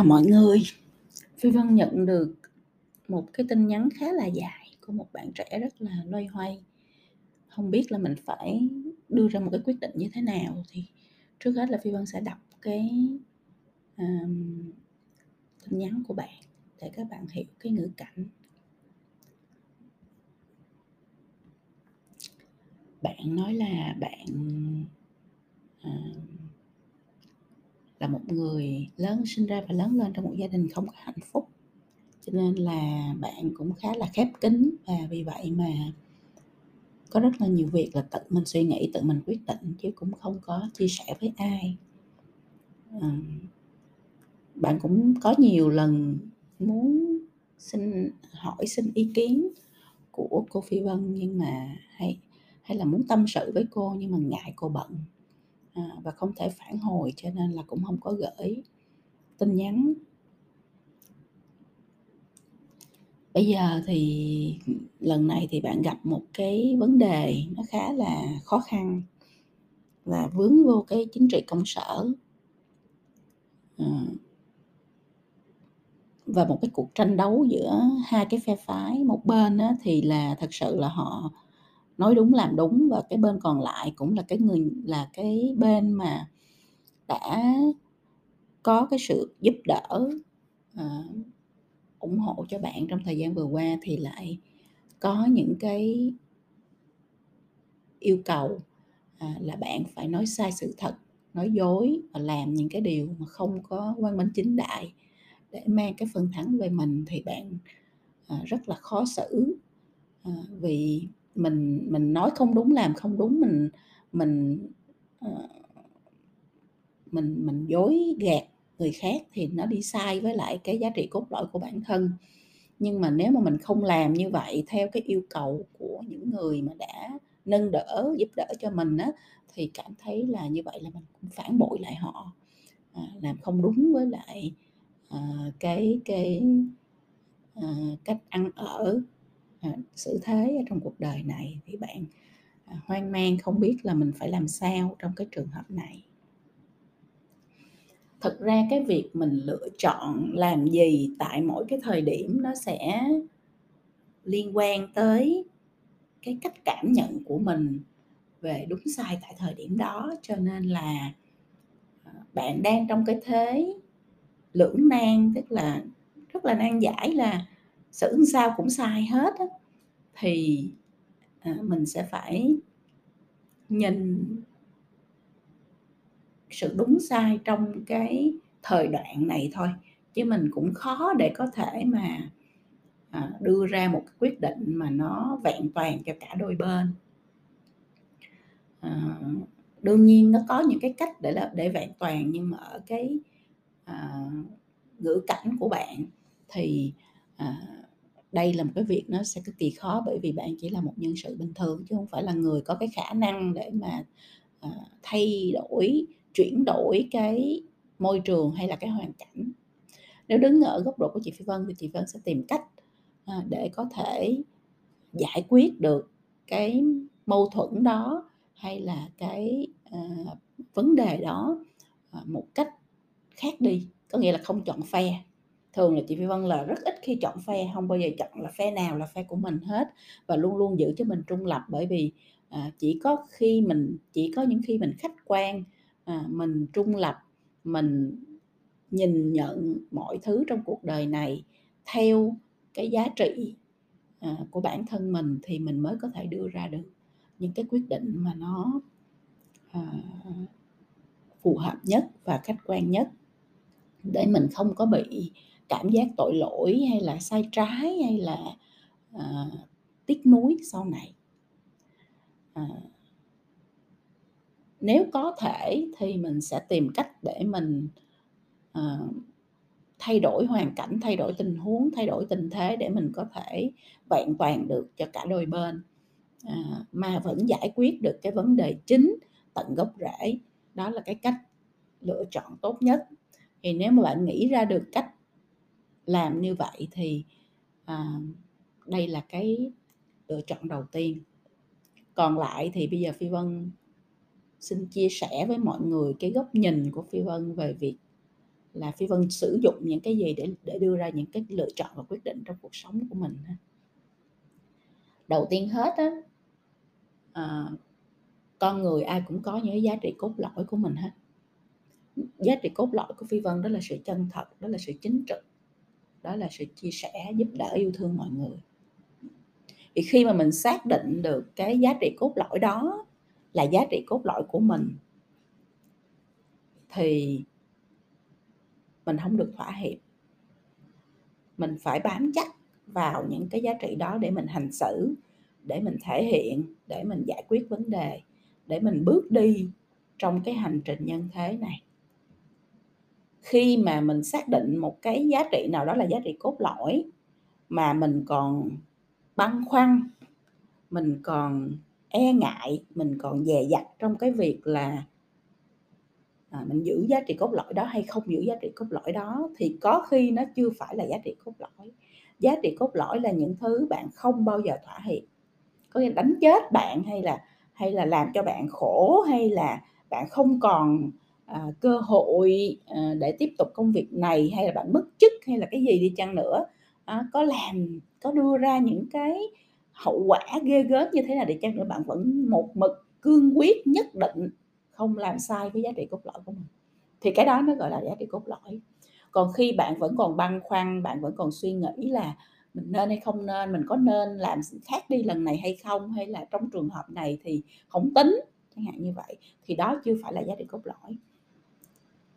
Chào mọi người. Phi Vân nhận được một cái tin nhắn khá là dài của một bạn trẻ rất là loay hoay. Không biết là mình phải đưa ra một cái quyết định như thế nào thì trước hết là Phi Vân sẽ đọc cái um, tin nhắn của bạn để các bạn hiểu cái ngữ cảnh. Bạn nói là bạn uh, là một người lớn sinh ra và lớn lên trong một gia đình không có hạnh phúc. Cho nên là bạn cũng khá là khép kín và vì vậy mà có rất là nhiều việc là tự mình suy nghĩ tự mình quyết định chứ cũng không có chia sẻ với ai. À, bạn cũng có nhiều lần muốn xin hỏi xin ý kiến của cô phi vân nhưng mà hay hay là muốn tâm sự với cô nhưng mà ngại cô bận à, và không thể phản hồi cho nên là cũng không có gửi tin nhắn. Bây giờ thì lần này thì bạn gặp một cái vấn đề nó khá là khó khăn và vướng vô cái chính trị công sở. À, và một cái cuộc tranh đấu giữa hai cái phe phái một bên á, thì là thật sự là họ nói đúng làm đúng và cái bên còn lại cũng là cái người là cái bên mà đã có cái sự giúp đỡ uh, ủng hộ cho bạn trong thời gian vừa qua thì lại có những cái yêu cầu à, là bạn phải nói sai sự thật nói dối và làm những cái điều mà không có quan minh chính đại để mang cái phần thắng về mình thì bạn à, rất là khó xử à, vì mình mình nói không đúng làm không đúng mình mình uh, mình mình dối gạt người khác thì nó đi sai với lại cái giá trị cốt lõi của bản thân. Nhưng mà nếu mà mình không làm như vậy theo cái yêu cầu của những người mà đã nâng đỡ giúp đỡ cho mình á thì cảm thấy là như vậy là mình cũng phản bội lại họ. À, làm không đúng với lại à, cái cái à, cách ăn ở. À, xử thế ở trong cuộc đời này thì bạn à, hoang mang, không biết là mình phải làm sao trong cái trường hợp này. Thực ra cái việc mình lựa chọn làm gì tại mỗi cái thời điểm nó sẽ liên quan tới cái cách cảm nhận của mình về đúng sai tại thời điểm đó. Cho nên là à, bạn đang trong cái thế lưỡng nan, tức là rất là nan giải là xử sao cũng sai hết á, thì à, mình sẽ phải nhìn sự đúng sai trong cái thời đoạn này thôi. Chứ mình cũng khó để có thể mà à, đưa ra một cái quyết định mà nó vẹn toàn cho cả đôi bên. À, đương nhiên nó có những cái cách để là để vẹn toàn nhưng mà ở cái à, ngữ cảnh của bạn thì à, đây là một cái việc nó sẽ cực kỳ khó bởi vì bạn chỉ là một nhân sự bình thường chứ không phải là người có cái khả năng để mà uh, thay đổi chuyển đổi cái môi trường hay là cái hoàn cảnh. Nếu đứng ở góc độ của chị Phi Vân thì chị Vân sẽ tìm cách uh, để có thể giải quyết được cái mâu thuẫn đó hay là cái uh, vấn đề đó uh, một cách khác đi. Có nghĩa là không chọn phe thường là chị Phi Vân là rất ít khi chọn phe không bao giờ chọn là phe nào là phe của mình hết và luôn luôn giữ cho mình trung lập bởi vì à, chỉ có khi mình chỉ có những khi mình khách quan à, mình trung lập mình nhìn nhận mọi thứ trong cuộc đời này theo cái giá trị à, của bản thân mình thì mình mới có thể đưa ra được những cái quyết định mà nó à, phù hợp nhất và khách quan nhất để mình không có bị cảm giác tội lỗi hay là sai trái hay là à, tiếc nuối sau này. À, nếu có thể thì mình sẽ tìm cách để mình à, thay đổi hoàn cảnh thay đổi tình huống thay đổi tình thế để mình có thể vẹn toàn được cho cả đôi bên. À, mà vẫn giải quyết được cái vấn đề chính tận gốc rễ. Đó là cái cách lựa chọn tốt nhất. Thì nếu mà bạn nghĩ ra được cách làm như vậy thì à, đây là cái lựa chọn đầu tiên. Còn lại thì bây giờ phi vân xin chia sẻ với mọi người cái góc nhìn của phi vân về việc là phi vân sử dụng những cái gì để để đưa ra những cái lựa chọn và quyết định trong cuộc sống của mình đầu tiên hết á à, con người ai cũng có những cái giá trị cốt lõi của mình hết. Giá trị cốt lõi của phi vân đó là sự chân thật đó là sự chính trực đó là sự chia sẻ giúp đỡ yêu thương mọi người. Thì khi mà mình xác định được cái giá trị cốt lõi đó là giá trị cốt lõi của mình, thì mình không được thỏa hiệp. Mình phải bám chắc vào những cái giá trị đó để mình hành xử, để mình thể hiện, để mình giải quyết vấn đề, để mình bước đi trong cái hành trình nhân thế này khi mà mình xác định một cái giá trị nào đó là giá trị cốt lõi mà mình còn băn khoăn mình còn e ngại mình còn dè dặt trong cái việc là à, mình giữ giá trị cốt lõi đó hay không giữ giá trị cốt lõi đó thì có khi nó chưa phải là giá trị cốt lõi. Giá trị cốt lõi là những thứ bạn không bao giờ thỏa hiệp. Có nghĩa đánh chết bạn hay là hay là làm cho bạn khổ hay là bạn không còn à, cơ hội à, để tiếp tục công việc này hay là bạn mất chức hay là cái gì đi chăng nữa. À, có làm có đưa ra những cái hậu quả ghê gớm như thế nào để chăng nữa bạn vẫn một mực cương quyết nhất định không làm sai với giá trị cốt lõi của mình. Thì cái đó nó gọi là giá trị cốt lõi. Còn khi bạn vẫn còn băn khoăn bạn vẫn còn suy nghĩ là mình nên hay không nên mình có nên làm khác đi lần này hay không hay là trong trường hợp này thì không tính chẳng hạn như vậy thì đó chưa phải là giá trị cốt lõi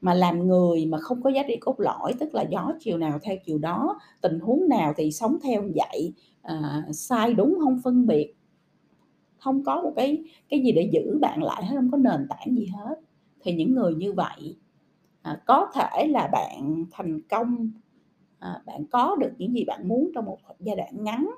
mà làm người mà không có giá trị cốt lõi tức là gió chiều nào theo chiều đó tình huống nào thì sống theo vậy à, sai đúng không phân biệt. Không có một cái cái gì để giữ bạn lại hết không có nền tảng gì hết. Thì những người như vậy à, có thể là bạn thành công à, bạn có được những gì bạn muốn trong một giai đoạn ngắn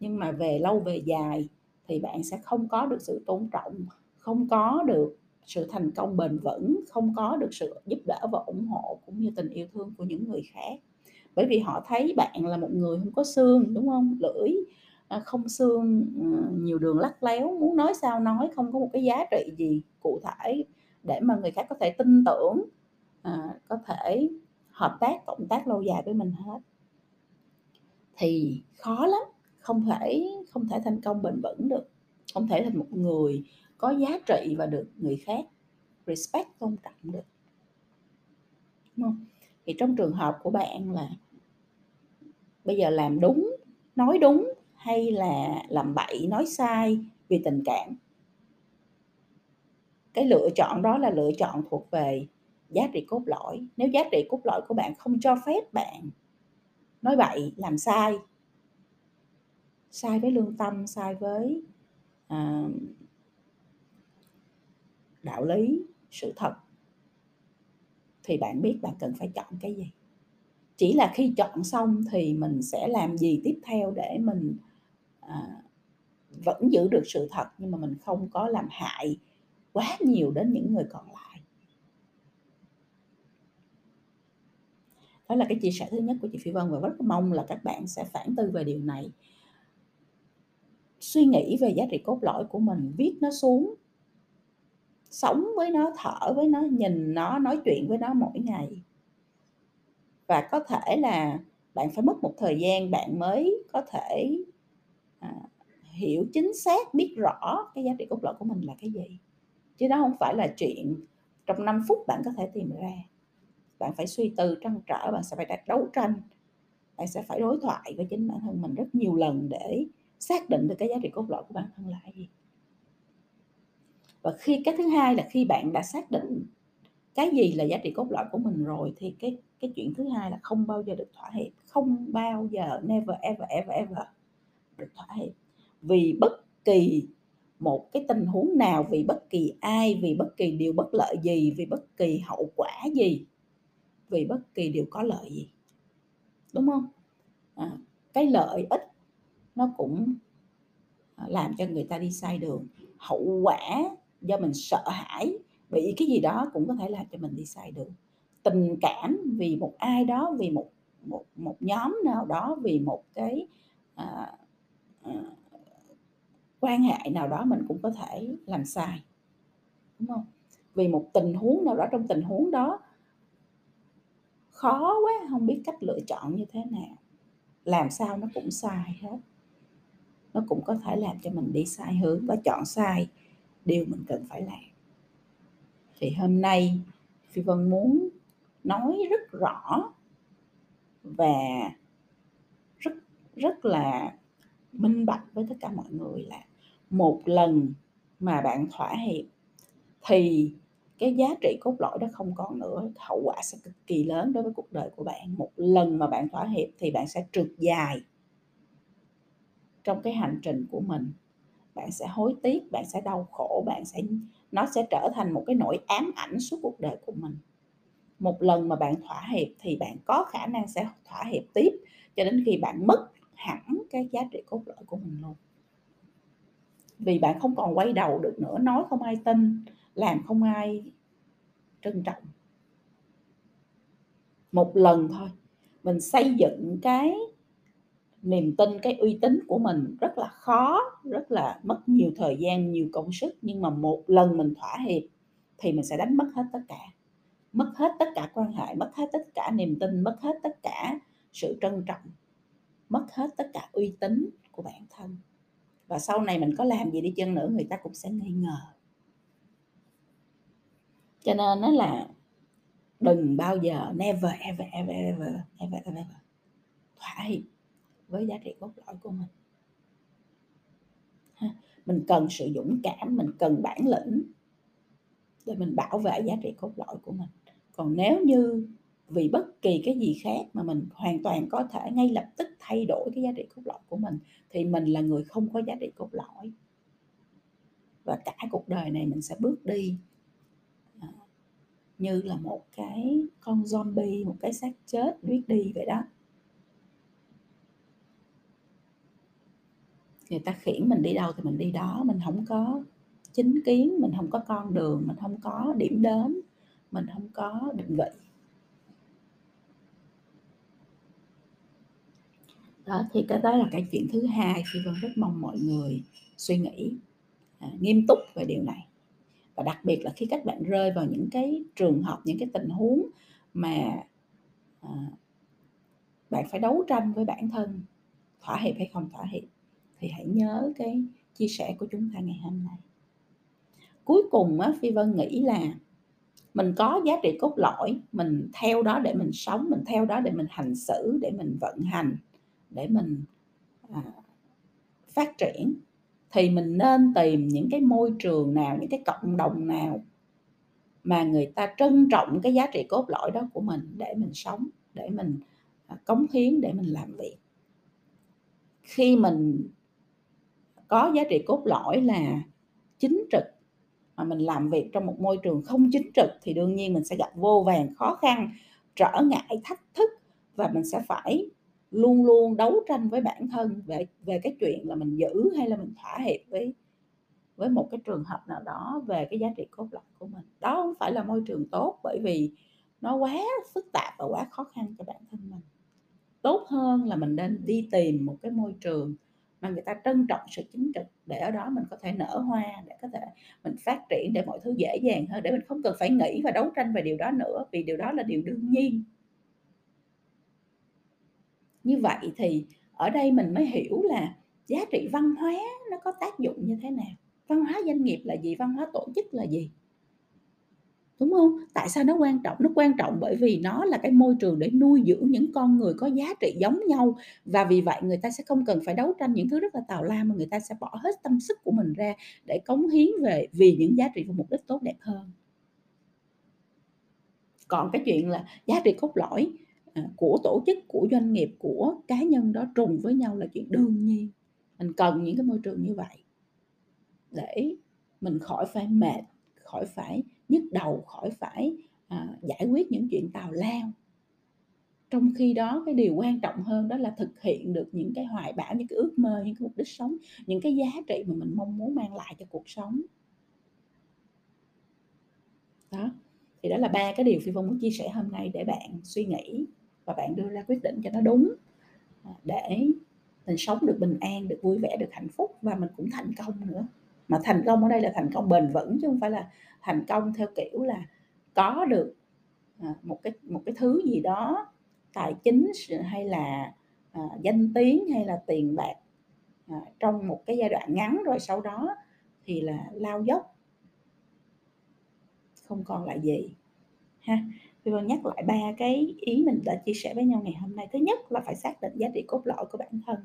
nhưng mà về lâu về dài thì bạn sẽ không có được sự tôn trọng không có được sự thành công bền vững, không có được sự giúp đỡ và ủng hộ cũng như tình yêu thương của những người khác. Bởi vì họ thấy bạn là một người không có xương, đúng không? Lưỡi à, không xương ừ, nhiều đường lắc léo, muốn nói sao nói, không có một cái giá trị gì cụ thể để mà người khác có thể tin tưởng à, có thể hợp tác, cộng tác lâu dài với mình hết. Thì khó lắm, không thể không thể thành công bền vững được. Không thể thành một người có giá trị và được người khác respect tôn trọng được. Đúng không? Thì trong trường hợp của bạn là bây giờ làm đúng nói đúng hay là làm bậy nói sai vì tình cảm? Cái lựa chọn đó là lựa chọn thuộc về giá trị cốt lõi. Nếu giá trị cốt lõi của bạn không cho phép bạn nói bậy làm sai sai với lương tâm sai với uh, đạo lý sự thật thì bạn biết bạn cần phải chọn cái gì. Chỉ là khi chọn xong thì mình sẽ làm gì tiếp theo để mình à, vẫn giữ được sự thật nhưng mà mình không có làm hại quá nhiều đến những người còn lại. Đó là cái chia sẻ thứ nhất của chị Phi Vân và rất mong là các bạn sẽ phản tư về điều này. Suy nghĩ về giá trị cốt lõi của mình viết nó xuống sống với nó thở với nó nhìn nó nói chuyện với nó mỗi ngày. Và có thể là bạn phải mất một thời gian bạn mới có thể à, hiểu chính xác biết rõ cái giá trị cốt lõi của mình là cái gì. Chứ đó không phải là chuyện trong 5 phút bạn có thể tìm ra. Bạn phải suy tư trăn trở bạn sẽ phải đặt đấu tranh bạn sẽ phải đối thoại với chính bản thân mình rất nhiều lần để xác định được cái giá trị cốt lõi của bản thân là gì và khi cái thứ hai là khi bạn đã xác định cái gì là giá trị cốt lõi của mình rồi thì cái cái chuyện thứ hai là không bao giờ được thỏa hiệp không bao giờ never ever ever ever được thỏa hiệp. Vì bất kỳ một cái tình huống nào vì bất kỳ ai vì bất kỳ điều bất lợi gì vì bất kỳ hậu quả gì vì bất kỳ điều có lợi gì đúng không? À, cái lợi ích nó cũng à, làm cho người ta đi sai đường. Hậu quả do mình sợ hãi bị cái gì đó cũng có thể làm cho mình đi sai đường. Tình cảm vì một ai đó vì một một một nhóm nào đó vì một cái à, à, quan hệ nào đó mình cũng có thể làm sai đúng không? Vì một tình huống nào đó trong tình huống đó khó quá không biết cách lựa chọn như thế nào. Làm sao nó cũng sai hết. Nó cũng có thể làm cho mình đi sai hướng và chọn sai điều mình cần phải làm. Thì hôm nay phi vân muốn nói rất rõ và rất rất là minh bạch với tất cả mọi người là một lần mà bạn thỏa hiệp thì cái giá trị cốt lõi đó không còn nữa, hậu quả sẽ cực kỳ lớn đối với cuộc đời của bạn. Một lần mà bạn thỏa hiệp thì bạn sẽ trượt dài trong cái hành trình của mình bạn sẽ hối tiếc, bạn sẽ đau khổ, bạn sẽ, nó sẽ trở thành một cái nỗi ám ảnh suốt cuộc đời của mình. Một lần mà bạn thỏa hiệp thì bạn có khả năng sẽ thỏa hiệp tiếp, cho đến khi bạn mất hẳn cái giá trị cốt lõi của mình luôn. Vì bạn không còn quay đầu được nữa, nói không ai tin, làm không ai trân trọng. Một lần thôi, mình xây dựng cái niềm tin cái uy tín của mình rất là khó rất là mất nhiều thời gian nhiều công sức. Nhưng mà một lần mình thỏa hiệp thì mình sẽ đánh mất hết tất cả. Mất hết tất cả quan hệ mất hết tất cả niềm tin mất hết tất cả sự trân trọng mất hết tất cả uy tín của bản thân. Và sau này mình có làm gì đi chăng nữa người ta cũng sẽ nghi ngờ. Cho nên nó là đừng bao giờ never ever ever ever ever ever, thỏa hiệp với giá trị cốt lõi của mình. Mình cần sự dũng cảm, mình cần bản lĩnh để mình bảo vệ giá trị cốt lõi của mình. Còn nếu như vì bất kỳ cái gì khác mà mình hoàn toàn có thể ngay lập tức thay đổi cái giá trị cốt lõi của mình, thì mình là người không có giá trị cốt lõi. Và cả cuộc đời này mình sẽ bước đi à, như là một cái con zombie, một cái xác chết biết đi vậy đó. Người ta khiển mình đi đâu thì mình đi đó. Mình không có chính kiến mình không có con đường mình không có điểm đến mình không có định vị. Đó thì cái đó là cái chuyện thứ hai khi vân rất mong mọi người suy nghĩ à, nghiêm túc về điều này. Và đặc biệt là khi các bạn rơi vào những cái trường hợp những cái tình huống mà à, bạn phải đấu tranh với bản thân thỏa hiệp hay không thỏa hiệp thì hãy nhớ cái chia sẻ của chúng ta ngày hôm nay. Cuối cùng á, phi vân nghĩ là mình có giá trị cốt lõi mình theo đó để mình sống mình theo đó để mình hành xử để mình vận hành để mình à, phát triển. Thì mình nên tìm những cái môi trường nào những cái cộng đồng nào mà người ta trân trọng cái giá trị cốt lõi đó của mình để mình sống để mình à, cống hiến để mình làm việc. Khi mình có giá trị cốt lõi là chính trực. Mà mình làm việc trong một môi trường không chính trực thì đương nhiên mình sẽ gặp vô vàng khó khăn, trở ngại, thách thức và mình sẽ phải luôn luôn đấu tranh với bản thân về về cái chuyện là mình giữ hay là mình thỏa hiệp với với một cái trường hợp nào đó về cái giá trị cốt lõi của mình. Đó không phải là môi trường tốt bởi vì nó quá phức tạp và quá khó khăn cho bản thân mình. Tốt hơn là mình nên đi tìm một cái môi trường mà người ta trân trọng sự chính trực để ở đó mình có thể nở hoa, để có thể mình phát triển, để mọi thứ dễ dàng hơn, để mình không cần phải nghĩ và đấu tranh về điều đó nữa, vì điều đó là điều đương nhiên. Như vậy thì ở đây mình mới hiểu là giá trị văn hóa nó có tác dụng như thế nào. Văn hóa doanh nghiệp là gì? Văn hóa tổ chức là gì? Đúng không? Tại sao nó quan trọng? Nó quan trọng bởi vì nó là cái môi trường để nuôi dưỡng những con người có giá trị giống nhau. Và vì vậy người ta sẽ không cần phải đấu tranh những thứ rất là tào lao mà người ta sẽ bỏ hết tâm sức của mình ra để cống hiến về, vì những giá trị và mục đích tốt đẹp hơn. Còn cái chuyện là giá trị cốt lõi à, của tổ chức, của doanh nghiệp, của cá nhân đó trùng với nhau là chuyện đương nhiên. Mình cần những cái môi trường như vậy để mình khỏi phải mệt, khỏi phải nhức đầu khỏi phải à, giải quyết những chuyện tào lao. Trong khi đó cái điều quan trọng hơn đó là thực hiện được những cái hoài bão những cái ước mơ những cái mục đích sống những cái giá trị mà mình mong muốn mang lại cho cuộc sống. Đó thì đó là ba cái điều phi vân muốn chia sẻ hôm nay để bạn suy nghĩ và bạn đưa ra quyết định cho nó đúng à, để mình sống được bình an được vui vẻ được hạnh phúc và mình cũng thành công nữa mà thành công ở đây là thành công bền vững chứ không phải là thành công theo kiểu là có được à, một cái một cái thứ gì đó tài chính hay là à, danh tiếng hay là tiền bạc à, trong một cái giai đoạn ngắn rồi sau đó thì là lao dốc. Không còn lại gì. Ha Vì Vân nhắc lại ba cái ý mình đã chia sẻ với nhau ngày hôm nay. Thứ nhất là phải xác định giá trị cốt lõi của bản thân.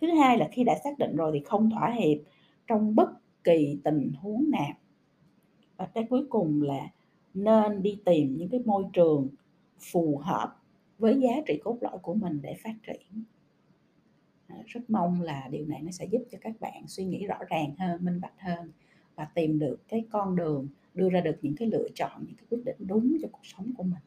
Thứ hai là khi đã xác định rồi thì không thỏa hiệp trong bất kỳ tình huống nào? Và cái cuối cùng là nên đi tìm những cái môi trường phù hợp với giá trị cốt lõi của mình để phát triển. À, rất mong là điều này nó sẽ giúp cho các bạn suy nghĩ rõ ràng hơn, minh bạch hơn và tìm được cái con đường, đưa ra được những cái lựa chọn, những cái quyết định đúng cho cuộc sống của mình.